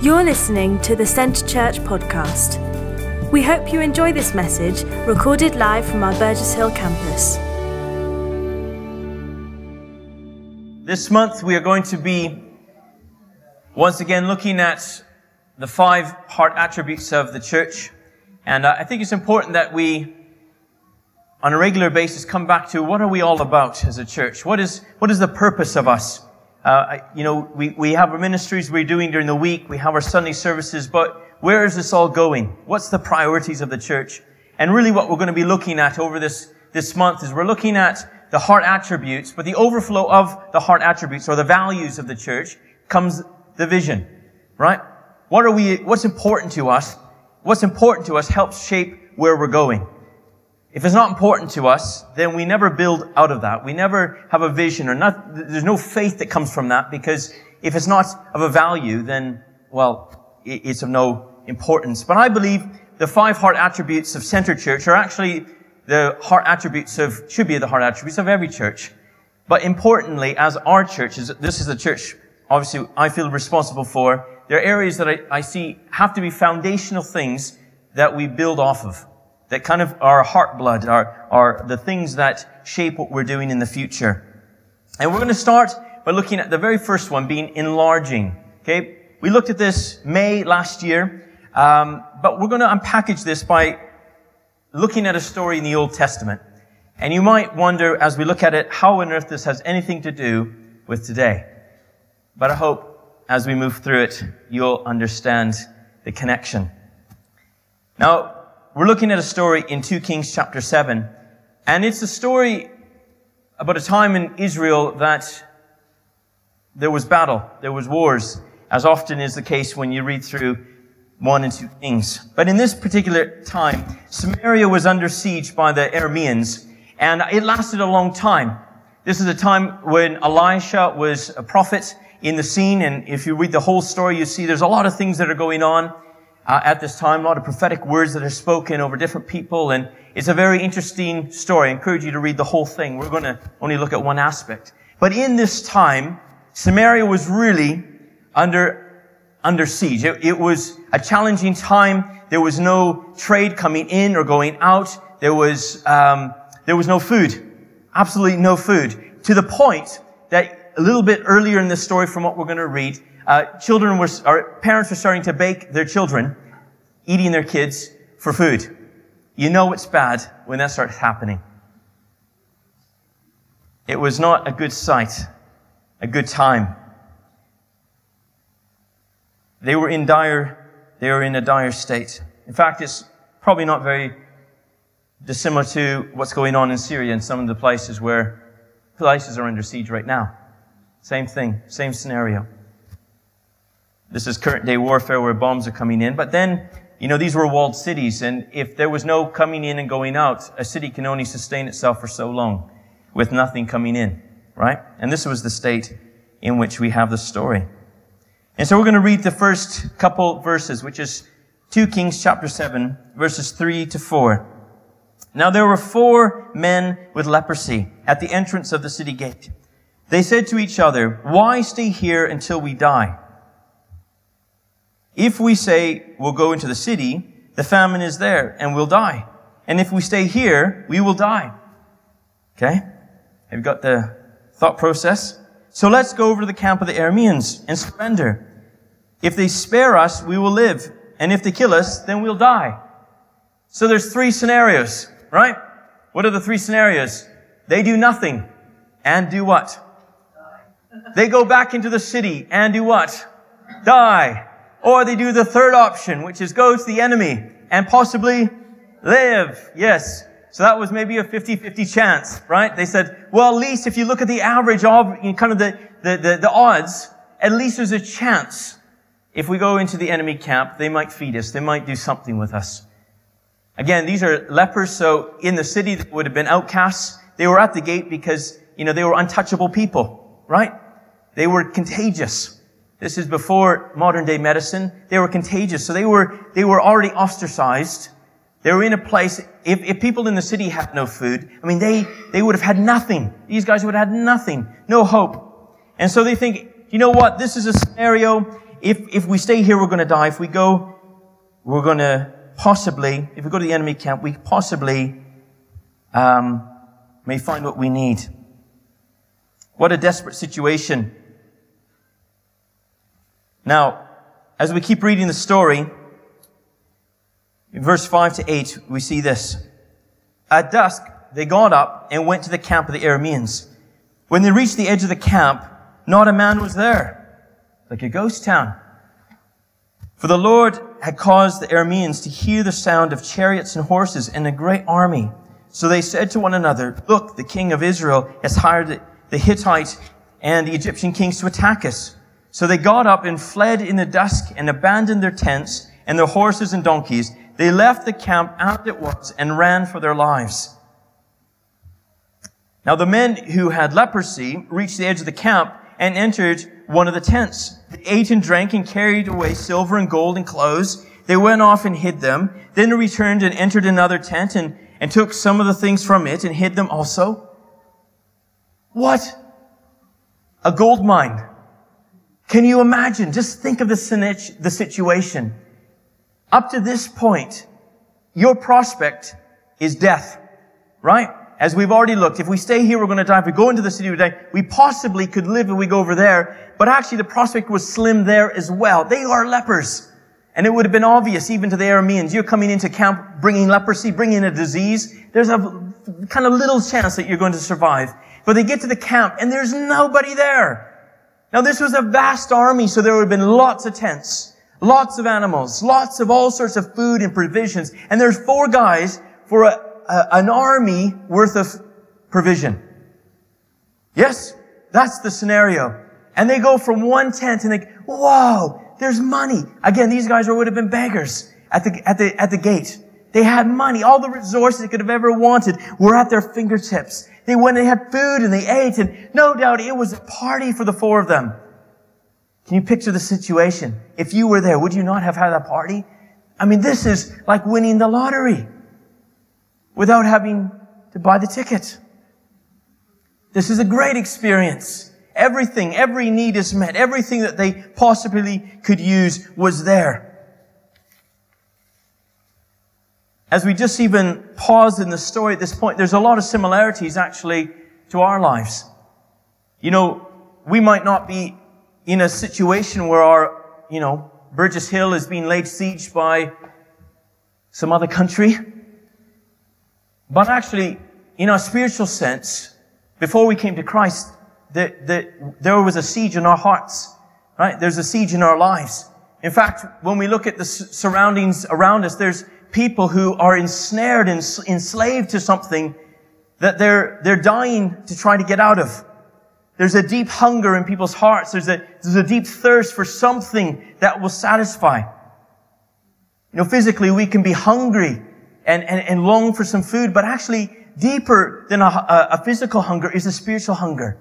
You're listening to the Centre Church podcast. We hope you enjoy this message recorded live from our Burgess Hill campus. This month we are going to be once again looking at the five heart attributes of the church. And uh, I think it's important that we, on a regular basis, come back to what are we all about as a church? What is, what is the purpose of us? Uh, you know, we, we have our ministries we're doing during the week. We have our Sunday services, but where is this all going? What's the priorities of the church? And really what we're going to be looking at over this, this month is we're looking at the heart attributes, but the overflow of the heart attributes or the values of the church comes the vision, right? What are we, what's important to us? What's important to us helps shape where we're going. If it's not important to us, then we never build out of that. We never have a vision or not, there's no faith that comes from that because if it's not of a value, then, well, it's of no importance. But I believe the five heart attributes of Centre Church are actually the heart attributes of, should be the heart attributes of every church. But importantly, as our church, this is the church, obviously, I feel responsible for, there are areas that I, I see have to be foundational things that we build off of that kind of our heart blood, are, are the things that shape what we're doing in the future. And we're going to start by looking at the very first one being enlarging. Okay. We looked at this May last year, um, but we're going to unpackage this by looking at a story in the Old Testament. And you might wonder, as we look at it, how on earth this has anything to do with today. But I hope as we move through it, you'll understand the connection. Now, we're looking at a story in 2 Kings chapter 7, and it's a story about a time in Israel that there was battle, there was wars, as often is the case when you read through 1 and 2 Kings. But in this particular time, Samaria was under siege by the Arameans, and it lasted a long time. This is a time when Elisha was a prophet in the scene, and if you read the whole story, you see there's a lot of things that are going on uh, at this time, a lot of prophetic words that are spoken over different people, and it's a very interesting story. I encourage you to read the whole thing. We're going to only look at one aspect. But in this time, Samaria was really under, under siege. It, it was a challenging time. There was no trade coming in or going out. There was, um, there was no food. Absolutely no food. To the point that a little bit earlier in this story from what we're going to read, uh, children were, or parents were starting to bake their children, eating their kids for food. You know it's bad when that starts happening. It was not a good sight, a good time. They were in dire, they were in a dire state. In fact, it's probably not very dissimilar to what's going on in Syria and some of the places where places are under siege right now. Same thing, same scenario. This is current day warfare where bombs are coming in. But then, you know, these were walled cities. And if there was no coming in and going out, a city can only sustain itself for so long with nothing coming in, right? And this was the state in which we have the story. And so we're going to read the first couple verses, which is 2 Kings chapter 7, verses 3 to 4. Now there were four men with leprosy at the entrance of the city gate. They said to each other, why stay here until we die? If we say we'll go into the city, the famine is there and we'll die. And if we stay here, we will die. Okay? Have you got the thought process? So let's go over to the camp of the Arameans and surrender. If they spare us, we will live. And if they kill us, then we'll die. So there's three scenarios, right? What are the three scenarios? They do nothing and do what? They go back into the city and do what? Die. Or they do the third option, which is go to the enemy and possibly live. Yes. So that was maybe a 50-50 chance, right? They said, well, at least if you look at the average of kind of the, the, the, the odds, at least there's a chance. If we go into the enemy camp, they might feed us. They might do something with us. Again, these are lepers, so in the city that would have been outcasts. They were at the gate because, you know, they were untouchable people, right? They were contagious. This is before modern day medicine. They were contagious. So they were, they were already ostracized. They were in a place, if, if people in the city had no food, I mean, they, they would have had nothing. These guys would have had nothing. No hope. And so they think, you know what? This is a scenario. if, if we stay here, we're going to die. If we go, we're going to possibly, if we go to the enemy camp, we possibly um, may find what we need. What a desperate situation. Now, as we keep reading the story, in verse 5 to 8, we see this. At dusk, they got up and went to the camp of the Arameans. When they reached the edge of the camp, not a man was there, like a ghost town. For the Lord had caused the Arameans to hear the sound of chariots and horses and a great army. So they said to one another, Look, the king of Israel has hired the Hittite and the Egyptian kings to attack us. So they got up and fled in the dusk and abandoned their tents and their horses and donkeys. They left the camp as it was and ran for their lives. Now the men who had leprosy reached the edge of the camp and entered one of the tents. They ate and drank and carried away silver and gold and clothes. They went off and hid them. Then returned and entered another tent and, and took some of the things from it and hid them also. What? A gold mine. Can you imagine? Just think of the, the situation. Up to this point, your prospect is death, right? as we've already looked, if we stay here, we're going to die. If we go into the city today, we possibly could live if we go over there. But actually, the prospect was slim there as well. They are lepers. And it would have been obvious even to the Arameans, you're coming into camp bringing leprosy, bringing a disease. There's a kind of little chance that you're going to survive. But they get to the camp and there's nobody there. Now this was a vast army, so there would have been lots of tents, lots of animals, lots of all sorts of food and provisions. And there's four guys for a, a, an army worth of provision. Yes, that's the scenario. And they go from one tent and they, go, whoa, there's money. Again, these guys would have been beggars at the, at the, at the gate. They had money. All the resources they could have ever wanted were at their fingertips. They went and they had food and they ate and no doubt it was a party for the four of them. Can you picture the situation? If you were there, would you not have had a party? I mean, this is like winning the lottery without having to buy the ticket. This is a great experience. Everything, every need is met. Everything that they possibly could use was there. As we just even pause in the story at this point, there's a lot of similarities actually to our lives. You know, we might not be in a situation where our, you know, Burgess Hill is being laid siege by some other country. But actually, in our spiritual sense, before we came to Christ, the, the, there was a siege in our hearts, right? There's a siege in our lives. In fact, when we look at the surroundings around us, there's people who are ensnared and enslaved to something that they're, they're dying to try to get out of. There's a deep hunger in people's hearts. There's a, there's a deep thirst for something that will satisfy. You know, physically we can be hungry and, and, and long for some food, but actually deeper than a, a, physical hunger is a spiritual hunger.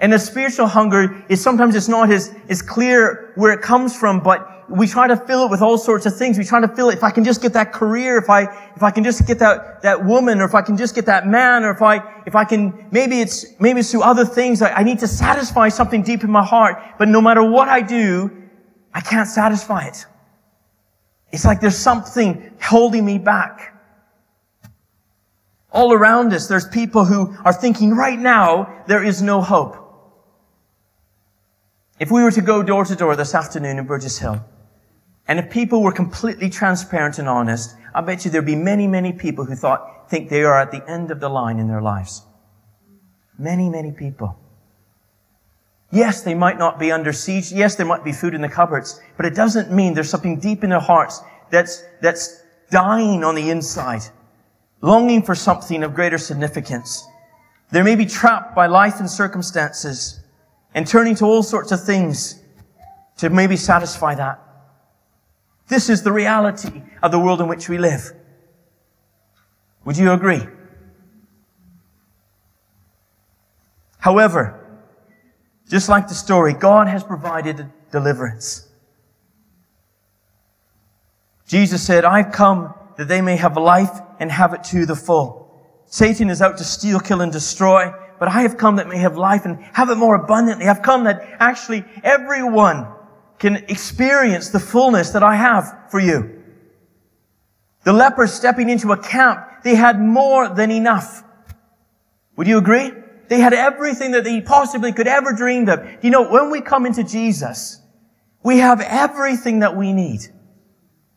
And the spiritual hunger is sometimes it's not as, as clear where it comes from, but we try to fill it with all sorts of things. We try to fill it, if I can just get that career, if I, if I can just get that, that woman, or if I can just get that man, or if I, if I can, maybe it's, maybe it's through other things. I, I need to satisfy something deep in my heart, but no matter what I do, I can't satisfy it. It's like there's something holding me back. All around us, there's people who are thinking right now, there is no hope. If we were to go door to door this afternoon in Burgess Hill, and if people were completely transparent and honest, I bet you there'd be many, many people who thought, think they are at the end of the line in their lives. Many, many people. Yes, they might not be under siege. Yes, there might be food in the cupboards, but it doesn't mean there's something deep in their hearts that's, that's dying on the inside longing for something of greater significance. They may be trapped by life and circumstances and turning to all sorts of things to maybe satisfy that. This is the reality of the world in which we live. Would you agree? However, just like the story, God has provided deliverance. Jesus said, I've come that they may have life and have it to the full. Satan is out to steal, kill, and destroy, but I have come that may have life and have it more abundantly. I've come that actually everyone can experience the fullness that I have for you. The lepers stepping into a camp, they had more than enough. Would you agree? They had everything that they possibly could ever dreamed of. You know, when we come into Jesus, we have everything that we need.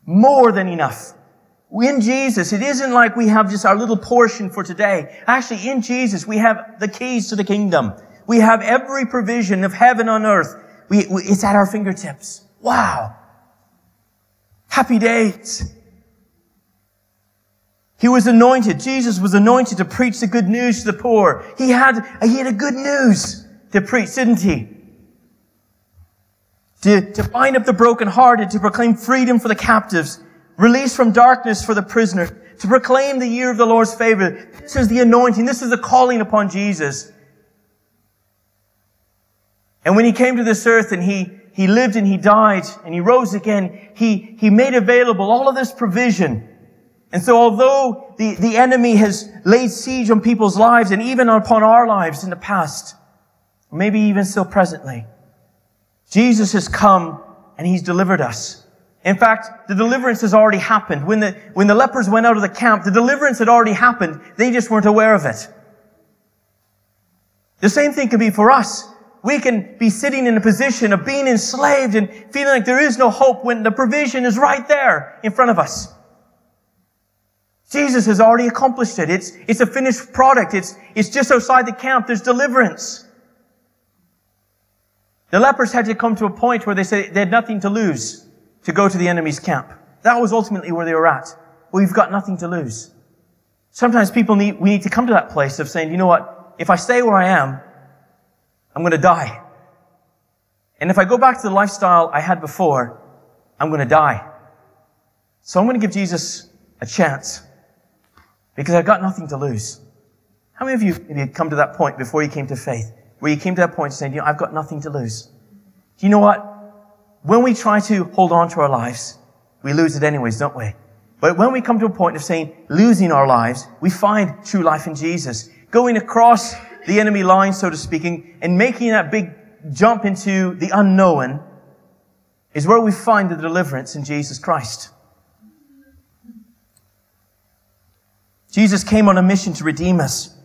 More than enough. In Jesus, it isn't like we have just our little portion for today. Actually, in Jesus, we have the keys to the kingdom. We have every provision of heaven on earth. We, we, it's at our fingertips. Wow. Happy days. He was anointed. Jesus was anointed to preach the good news to the poor. He had, he had a good news to preach, didn't he? To, to bind up the brokenhearted, to proclaim freedom for the captives, release from darkness for the prisoner, to proclaim the year of the Lord's favor. This is the anointing. This is the calling upon Jesus. And when he came to this earth and he, he lived and he died and he rose again, he, he made available all of this provision and so although the, the enemy has laid siege on people's lives and even upon our lives in the past, maybe even still presently, Jesus has come and he's delivered us. In fact, the deliverance has already happened. When the, when the lepers went out of the camp, the deliverance had already happened. They just weren't aware of it. The same thing can be for us. We can be sitting in a position of being enslaved and feeling like there is no hope when the provision is right there in front of us. Jesus has already accomplished it. It's, it's a finished product. It's, it's just outside the camp. There's deliverance. The lepers had to come to a point where they said they had nothing to lose to go to the enemy's camp. That was ultimately where they were at. We've got nothing to lose. Sometimes people need, we need to come to that place of saying, you know what? If I stay where I am, I'm going to die. And if I go back to the lifestyle I had before, I'm going to die. So I'm going to give Jesus a chance because I've got nothing to lose. How many of you maybe come to that point before you came to faith, where you came to that point saying, you know, I've got nothing to lose? Do you know what? When we try to hold on to our lives, we lose it anyways, don't we? But when we come to a point of saying losing our lives, we find true life in Jesus. Going across the enemy line, so to speaking, and making that big jump into the unknown is where we find the deliverance in Jesus Christ. Jesus came on a mission to redeem us.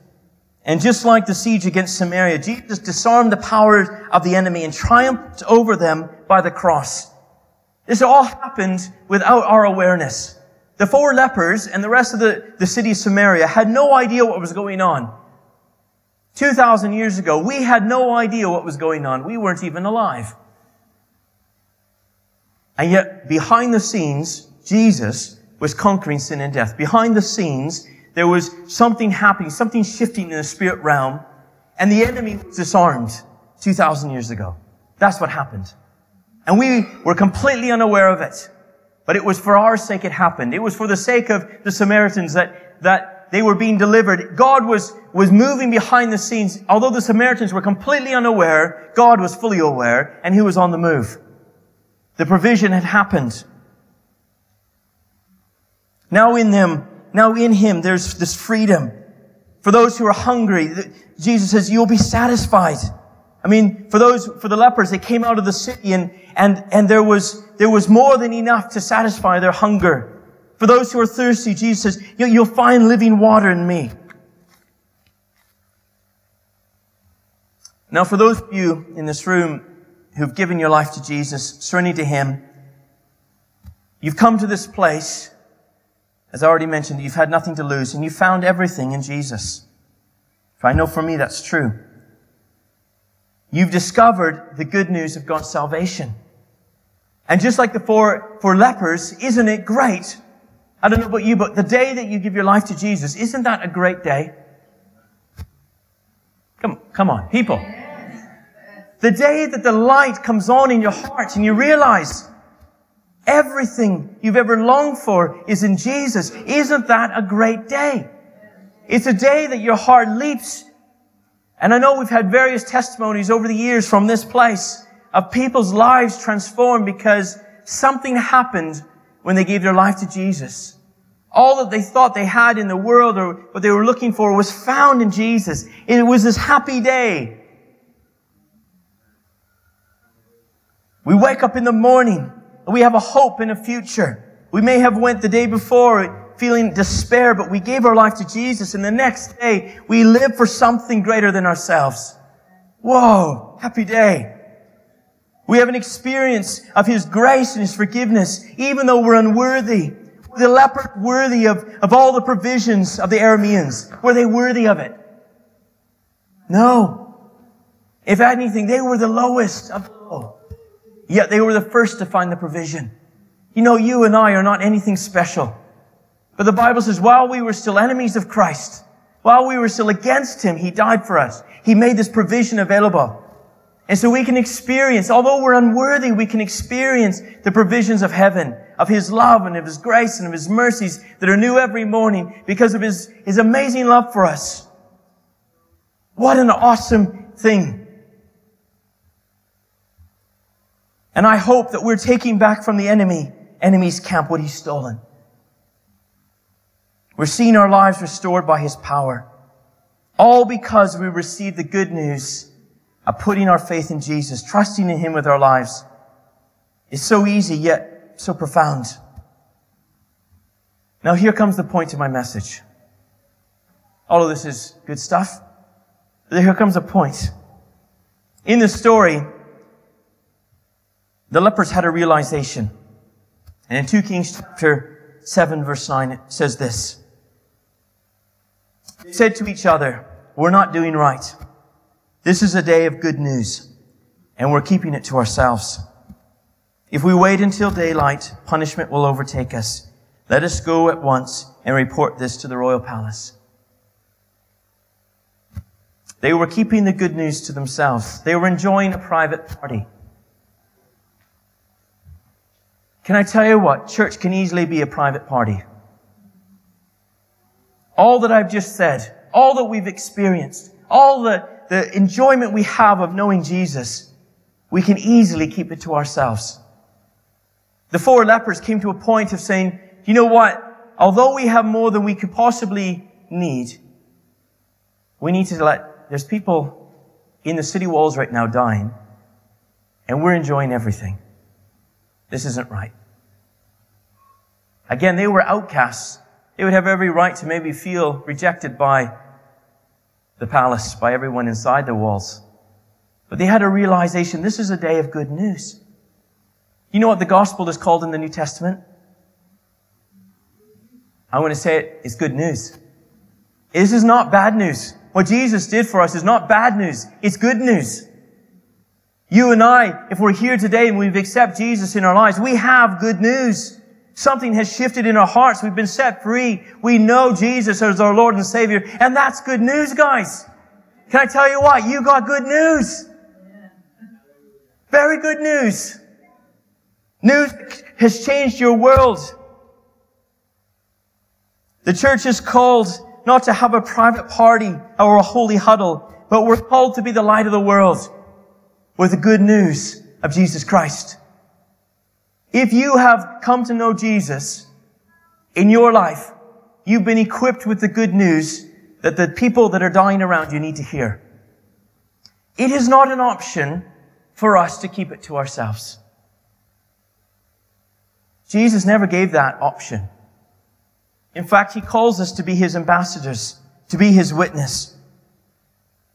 And just like the siege against Samaria, Jesus disarmed the power of the enemy and triumphed over them by the cross. This all happened without our awareness. The four lepers and the rest of the, the city of Samaria had no idea what was going on. 2,000 years ago, we had no idea what was going on. We weren't even alive. And yet, behind the scenes, Jesus was conquering sin and death. Behind the scenes, there was something happening, something shifting in the spirit realm, and the enemy was disarmed 2,000 years ago. That's what happened. And we were completely unaware of it. But it was for our sake it happened. It was for the sake of the Samaritans that, that they were being delivered. God was, was moving behind the scenes. Although the Samaritans were completely unaware, God was fully aware, and He was on the move. The provision had happened. Now in them, now in him, there's this freedom. For those who are hungry, Jesus says, you'll be satisfied. I mean, for those, for the lepers, they came out of the city and, and, and there was, there was more than enough to satisfy their hunger. For those who are thirsty, Jesus says, you'll find living water in me. Now, for those of you in this room who've given your life to Jesus, surrendering to Him, you've come to this place as I already mentioned, you've had nothing to lose and you found everything in Jesus. For I know for me that's true. You've discovered the good news of God's salvation. And just like the four, four lepers, isn't it great? I don't know about you, but the day that you give your life to Jesus, isn't that a great day? Come, come on, people. The day that the light comes on in your heart and you realize Everything you've ever longed for is in Jesus. Isn't that a great day? It's a day that your heart leaps. And I know we've had various testimonies over the years from this place of people's lives transformed because something happened when they gave their life to Jesus. All that they thought they had in the world or what they were looking for was found in Jesus. It was this happy day We wake up in the morning and we have a hope in a future. We may have went the day before feeling despair, but we gave our life to Jesus and the next day we live for something greater than ourselves. Whoa, happy day. We have an experience of His grace and His forgiveness, even though we're unworthy. Were the leper worthy of, of all the provisions of the Arameans? Were they worthy of it? No. If anything, they were the lowest of low. Yet they were the first to find the provision. You know, you and I are not anything special. But the Bible says, while we were still enemies of Christ, while we were still against Him, He died for us. He made this provision available. And so we can experience, although we're unworthy, we can experience the provisions of heaven, of His love and of His grace and of His mercies that are new every morning because of His, His amazing love for us. What an awesome thing. And I hope that we're taking back from the enemy, enemy's camp what he's stolen. We're seeing our lives restored by his power. All because we received the good news of putting our faith in Jesus, trusting in him with our lives. It's so easy, yet so profound. Now here comes the point of my message. All of this is good stuff. But here comes a point. In the story, the lepers had a realization. And in 2 Kings chapter 7 verse 9, it says this. They said to each other, we're not doing right. This is a day of good news, and we're keeping it to ourselves. If we wait until daylight, punishment will overtake us. Let us go at once and report this to the royal palace. They were keeping the good news to themselves. They were enjoying a private party. Can I tell you what? Church can easily be a private party. All that I've just said, all that we've experienced, all the, the enjoyment we have of knowing Jesus, we can easily keep it to ourselves. The four lepers came to a point of saying, you know what? Although we have more than we could possibly need, we need to let, there's people in the city walls right now dying, and we're enjoying everything. This isn't right. Again, they were outcasts. They would have every right to maybe feel rejected by the palace, by everyone inside the walls. But they had a realization this is a day of good news. You know what the gospel is called in the New Testament? I want to say it, it's good news. This is not bad news. What Jesus did for us is not bad news. It's good news. You and I, if we're here today and we've accepted Jesus in our lives, we have good news. Something has shifted in our hearts. We've been set free. We know Jesus as our Lord and Savior. And that's good news, guys. Can I tell you what? You got good news. Very good news. News has changed your world. The church is called not to have a private party or a holy huddle, but we're called to be the light of the world with the good news of Jesus Christ. If you have come to know Jesus in your life, you've been equipped with the good news that the people that are dying around you need to hear. It is not an option for us to keep it to ourselves. Jesus never gave that option. In fact, he calls us to be his ambassadors, to be his witness.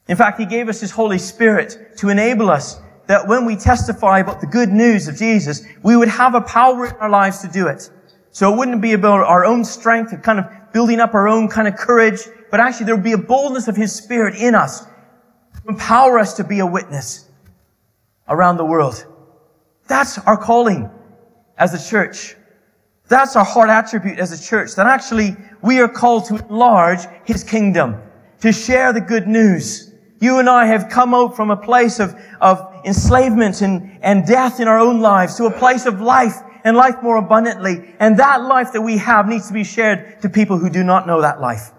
In fact, he gave us his Holy Spirit to enable us that when we testify about the good news of Jesus, we would have a power in our lives to do it. So it wouldn't be about our own strength and kind of building up our own kind of courage, but actually there would be a boldness of His Spirit in us to empower us to be a witness around the world. That's our calling as a church. That's our heart attribute as a church, that actually we are called to enlarge His kingdom, to share the good news. You and I have come out from a place of, of enslavement and, and death in our own lives to a place of life and life more abundantly. And that life that we have needs to be shared to people who do not know that life.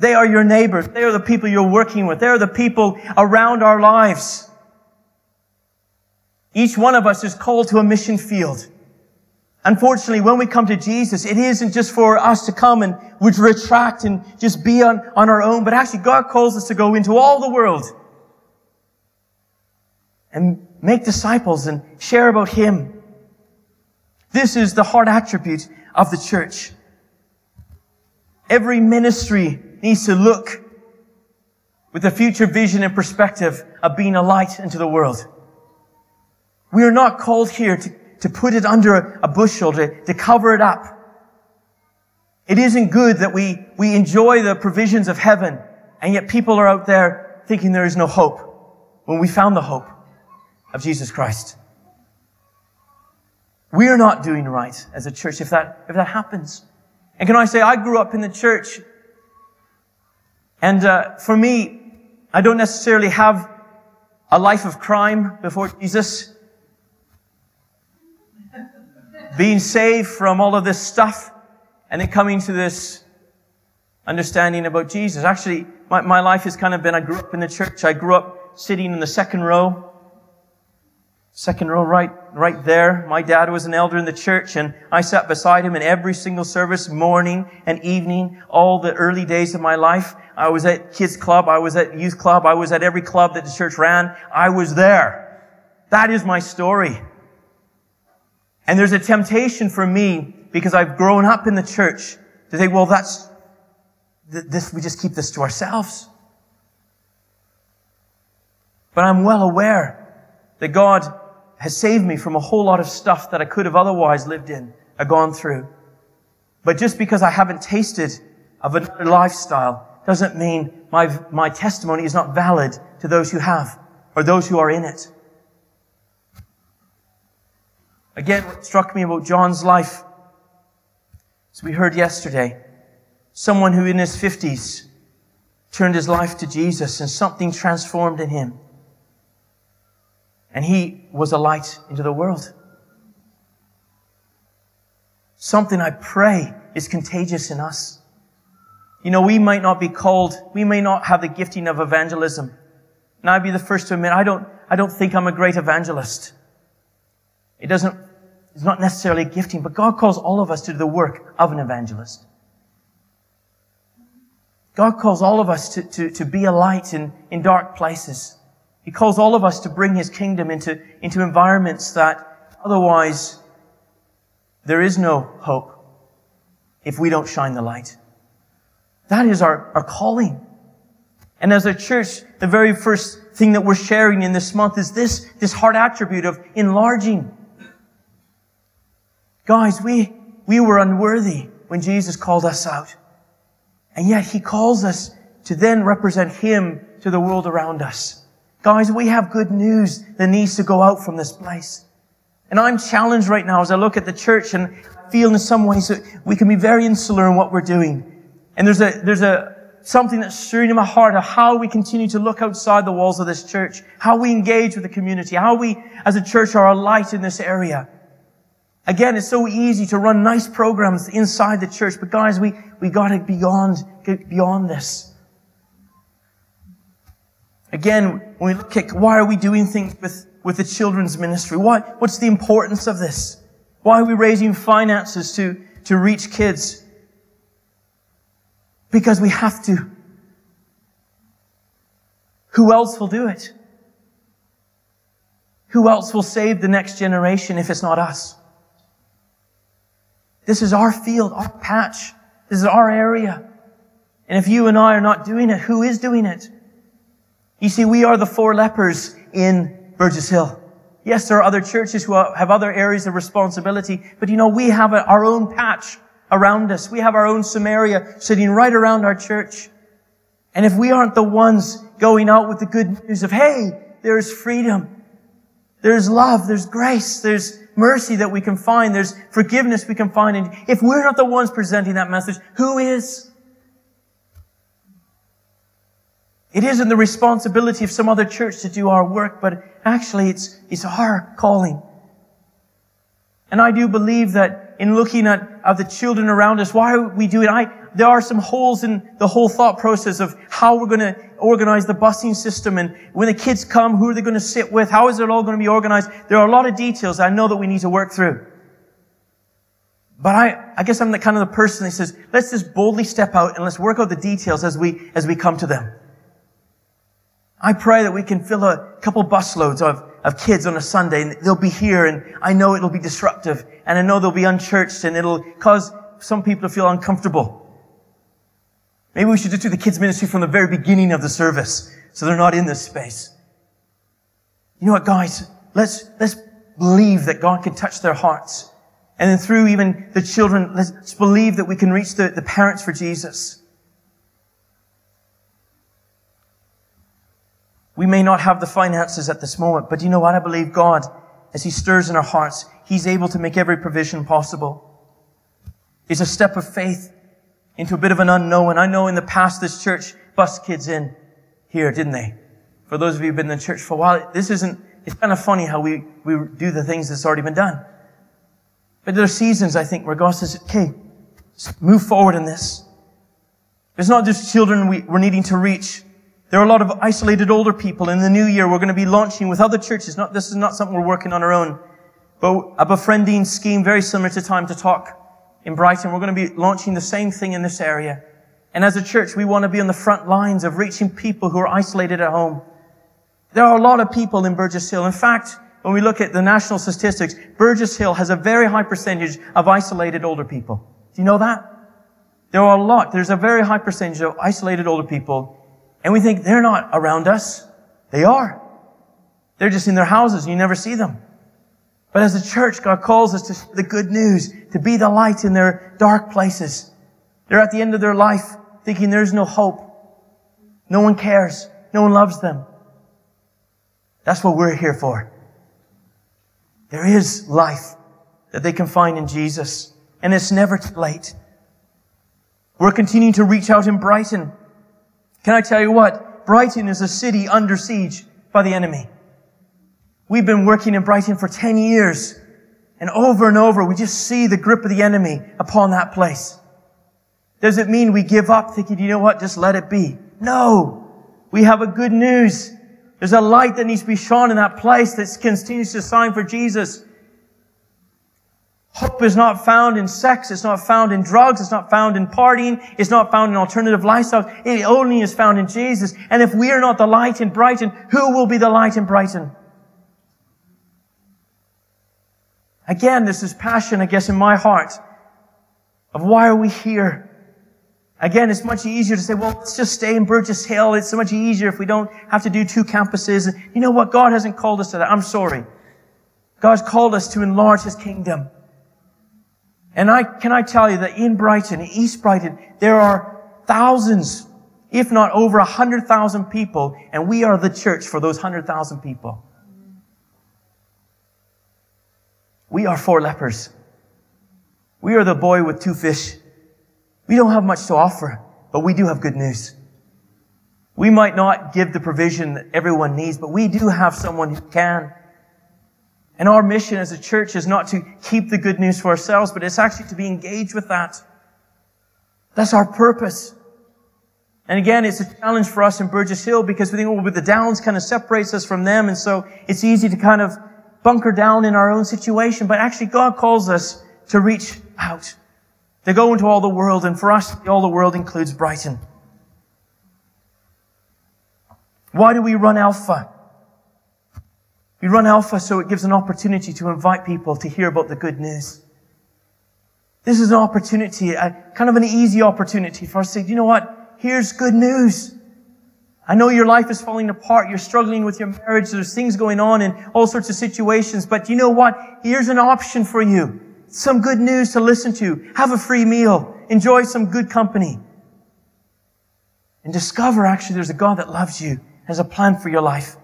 They are your neighbors. They are the people you're working with. They are the people around our lives. Each one of us is called to a mission field. Unfortunately, when we come to Jesus, it isn't just for us to come and would retract and just be on, on our own, but actually God calls us to go into all the world and make disciples and share about Him. This is the heart attribute of the church. Every ministry needs to look with a future vision and perspective of being a light into the world. We are not called here to, to put it under a bushel, to, to cover it up. It isn't good that we, we enjoy the provisions of heaven, and yet people are out there thinking there is no hope when we found the hope of Jesus Christ. We are not doing right as a church if that, if that happens. And can I say, I grew up in the church, and uh, for me, I don't necessarily have a life of crime before Jesus. Being saved from all of this stuff and then coming to this understanding about Jesus. Actually, my, my life has kind of been, I grew up in the church. I grew up sitting in the second row. Second row, right, right there. My dad was an elder in the church and I sat beside him in every single service, morning and evening, all the early days of my life. I was at kids club. I was at youth club. I was at every club that the church ran. I was there. That is my story. And there's a temptation for me because I've grown up in the church to think, well, that's, this, we just keep this to ourselves. But I'm well aware that God has saved me from a whole lot of stuff that I could have otherwise lived in or gone through. But just because I haven't tasted of another lifestyle doesn't mean my, my testimony is not valid to those who have or those who are in it. Again, what struck me about John's life, as we heard yesterday, someone who in his 50s turned his life to Jesus and something transformed in him. And he was a light into the world. Something I pray is contagious in us. You know, we might not be called, we may not have the gifting of evangelism. And I'd be the first to admit, I don't, I don't think I'm a great evangelist. It doesn't, it's not necessarily a gifting, but God calls all of us to do the work of an evangelist. God calls all of us to, to, to be a light in, in dark places. He calls all of us to bring His kingdom into, into environments that otherwise there is no hope if we don't shine the light. That is our, our calling. And as a church, the very first thing that we're sharing in this month is this, this heart attribute of enlarging. Guys, we, we were unworthy when Jesus called us out. And yet he calls us to then represent him to the world around us. Guys, we have good news that needs to go out from this place. And I'm challenged right now as I look at the church and feel in some ways that we can be very insular in what we're doing. And there's a, there's a, something that's stirring in my heart of how we continue to look outside the walls of this church, how we engage with the community, how we as a church are a light in this area. Again, it's so easy to run nice programs inside the church, but guys, we, we gotta beyond, get beyond this. Again, when we look at why are we doing things with, with the children's ministry? Why, what's the importance of this? Why are we raising finances to, to reach kids? Because we have to. Who else will do it? Who else will save the next generation if it's not us? This is our field, our patch. This is our area. And if you and I are not doing it, who is doing it? You see, we are the four lepers in Burgess Hill. Yes, there are other churches who have other areas of responsibility, but you know, we have our own patch around us. We have our own Samaria sitting right around our church. And if we aren't the ones going out with the good news of, hey, there's freedom, there's love, there's grace, there's mercy that we can find, there's forgiveness we can find, and if we're not the ones presenting that message, who is? It isn't the responsibility of some other church to do our work, but actually it's, it's our calling. And I do believe that in looking at, at the children around us, why we do it, I, there are some holes in the whole thought process of how we're going to organize the busing system and when the kids come, who are they going to sit with? How is it all going to be organized? There are a lot of details I know that we need to work through. But I, I guess I'm the kind of the person that says, let's just boldly step out and let's work out the details as we, as we come to them. I pray that we can fill a couple busloads of, of kids on a Sunday and they'll be here and I know it'll be disruptive and I know they'll be unchurched and it'll cause some people to feel uncomfortable. Maybe we should just do the kids ministry from the very beginning of the service so they're not in this space. You know what, guys? Let's, let's believe that God can touch their hearts. And then through even the children, let's believe that we can reach the, the parents for Jesus. We may not have the finances at this moment, but you know what? I believe God, as He stirs in our hearts, He's able to make every provision possible. It's a step of faith into a bit of an unknown. I know in the past this church bust kids in here, didn't they? For those of you who've been in the church for a while, this isn't, it's kind of funny how we, we do the things that's already been done. But there are seasons, I think, where God says, okay, move forward in this. It's not just children we, we're needing to reach. There are a lot of isolated older people. In the new year, we're going to be launching with other churches. Not, this is not something we're working on our own, but a befriending scheme very similar to Time to Talk in Brighton. We're going to be launching the same thing in this area. And as a church, we want to be on the front lines of reaching people who are isolated at home. There are a lot of people in Burgess Hill. In fact, when we look at the national statistics, Burgess Hill has a very high percentage of isolated older people. Do you know that? There are a lot. There's a very high percentage of isolated older people and we think they're not around us. They are. They're just in their houses you never see them. But as a church, God calls us to the good news, to be the light in their dark places. They're at the end of their life thinking there's no hope. No one cares. No one loves them. That's what we're here for. There is life that they can find in Jesus, and it's never too late. We're continuing to reach out in Brighton can I tell you what? Brighton is a city under siege by the enemy. We've been working in Brighton for 10 years. And over and over, we just see the grip of the enemy upon that place. Does it mean we give up thinking, you know what, just let it be? No. We have a good news. There's a light that needs to be shone in that place that continues to shine for Jesus. Hope is not found in sex. It's not found in drugs. It's not found in partying. It's not found in alternative lifestyles. It only is found in Jesus. And if we are not the light in Brighton, who will be the light in Brighton? Again, this is passion, I guess, in my heart of why are we here? Again, it's much easier to say, well, let's just stay in Burgess Hill. It's so much easier if we don't have to do two campuses. You know what? God hasn't called us to that. I'm sorry. God's called us to enlarge His kingdom. And I, can I tell you that in Brighton, East Brighton, there are thousands, if not over a hundred thousand people, and we are the church for those hundred thousand people. We are four lepers. We are the boy with two fish. We don't have much to offer, but we do have good news. We might not give the provision that everyone needs, but we do have someone who can. And our mission as a church is not to keep the good news for ourselves, but it's actually to be engaged with that. That's our purpose. And again, it's a challenge for us in Burgess Hill because we think, oh, well, the downs kind of separates us from them. And so it's easy to kind of bunker down in our own situation. But actually, God calls us to reach out, to go into all the world. And for us, all the world includes Brighton. Why do we run Alpha? We run Alpha so it gives an opportunity to invite people to hear about the good news. This is an opportunity, a, kind of an easy opportunity for us to say, you know what? Here's good news. I know your life is falling apart. You're struggling with your marriage. There's things going on in all sorts of situations. But you know what? Here's an option for you. Some good news to listen to. Have a free meal. Enjoy some good company. And discover actually there's a God that loves you, has a plan for your life.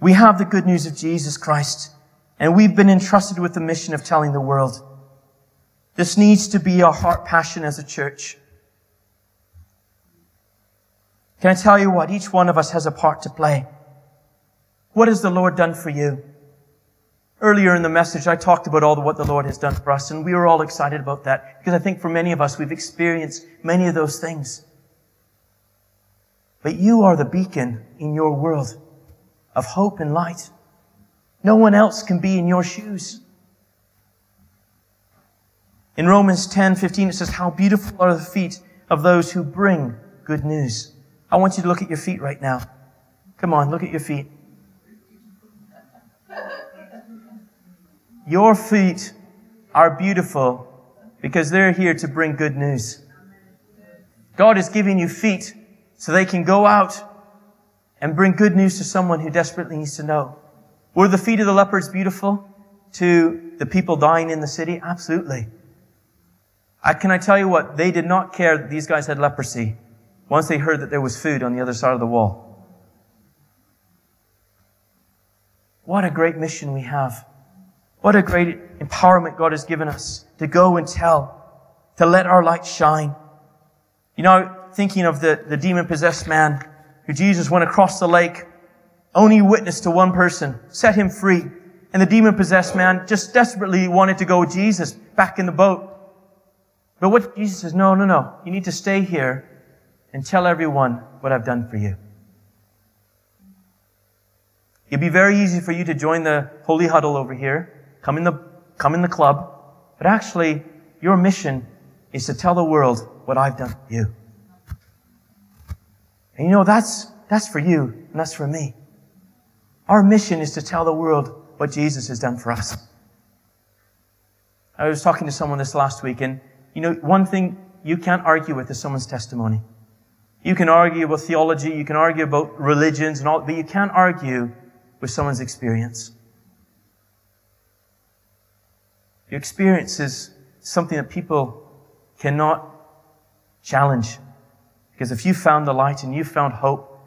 We have the good news of Jesus Christ, and we've been entrusted with the mission of telling the world. This needs to be our heart passion as a church. Can I tell you what? Each one of us has a part to play. What has the Lord done for you? Earlier in the message, I talked about all the, what the Lord has done for us, and we were all excited about that because I think for many of us, we've experienced many of those things. But you are the beacon in your world of hope and light. No one else can be in your shoes. In Romans 10, 15, it says, How beautiful are the feet of those who bring good news. I want you to look at your feet right now. Come on, look at your feet. Your feet are beautiful because they're here to bring good news. God is giving you feet so they can go out and bring good news to someone who desperately needs to know. Were the feet of the lepers beautiful to the people dying in the city? Absolutely. I, can I tell you what? They did not care that these guys had leprosy once they heard that there was food on the other side of the wall. What a great mission we have. What a great empowerment God has given us to go and tell, to let our light shine. You know, thinking of the, the demon possessed man who Jesus went across the lake, only witnessed to one person, set him free. And the demon possessed man just desperately wanted to go with Jesus back in the boat. But what Jesus says, no, no, no. You need to stay here and tell everyone what I've done for you. It'd be very easy for you to join the holy huddle over here, come in the, come in the club, but actually, your mission is to tell the world what I've done for you. And you know, that's, that's for you, and that's for me. Our mission is to tell the world what Jesus has done for us. I was talking to someone this last week, and you know, one thing you can't argue with is someone's testimony. You can argue about theology, you can argue about religions and all, but you can't argue with someone's experience. Your experience is something that people cannot challenge. Because if you found the light and you found hope,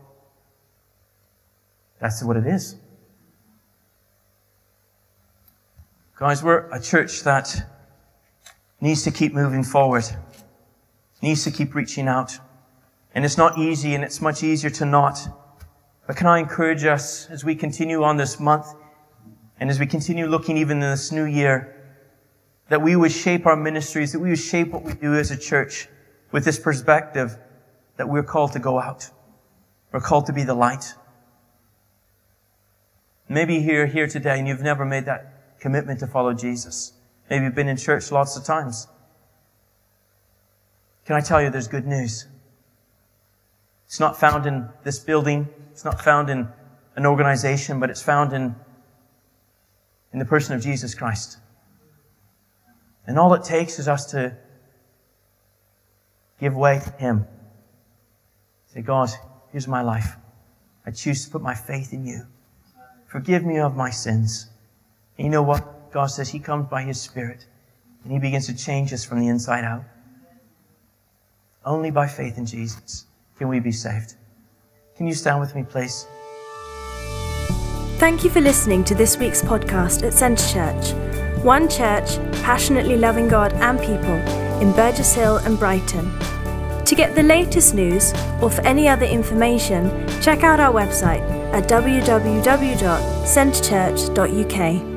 that's what it is. Guys, we're a church that needs to keep moving forward, needs to keep reaching out. And it's not easy, and it's much easier to not. But can I encourage us as we continue on this month and as we continue looking even in this new year that we would shape our ministries, that we would shape what we do as a church with this perspective that we're called to go out. We're called to be the light. Maybe you're here today and you've never made that commitment to follow Jesus. Maybe you've been in church lots of times. Can I tell you there's good news? It's not found in this building. It's not found in an organization, but it's found in, in the person of Jesus Christ. And all it takes is us to give way to Him. Say, God, here's my life. I choose to put my faith in you. Forgive me of my sins. And you know what? God says He comes by His Spirit and He begins to change us from the inside out. Only by faith in Jesus can we be saved. Can you stand with me, please? Thank you for listening to this week's podcast at Centre Church. One church passionately loving God and people in Burgess Hill and Brighton. To get the latest news or for any other information, check out our website at www.centrechurch.uk.